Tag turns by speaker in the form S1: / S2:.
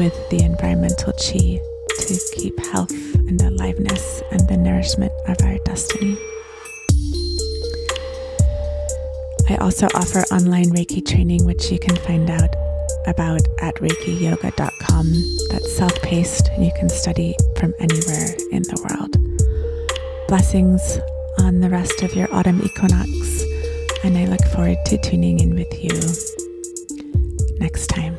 S1: with the environmental chi to keep health and aliveness and the nourishment of our destiny. I also offer online Reiki training, which you can find out about at reikiyoga.com. That's self paced and you can study from anywhere in the world. Blessings on the rest of your autumn equinox, and I look forward to tuning in with you next time.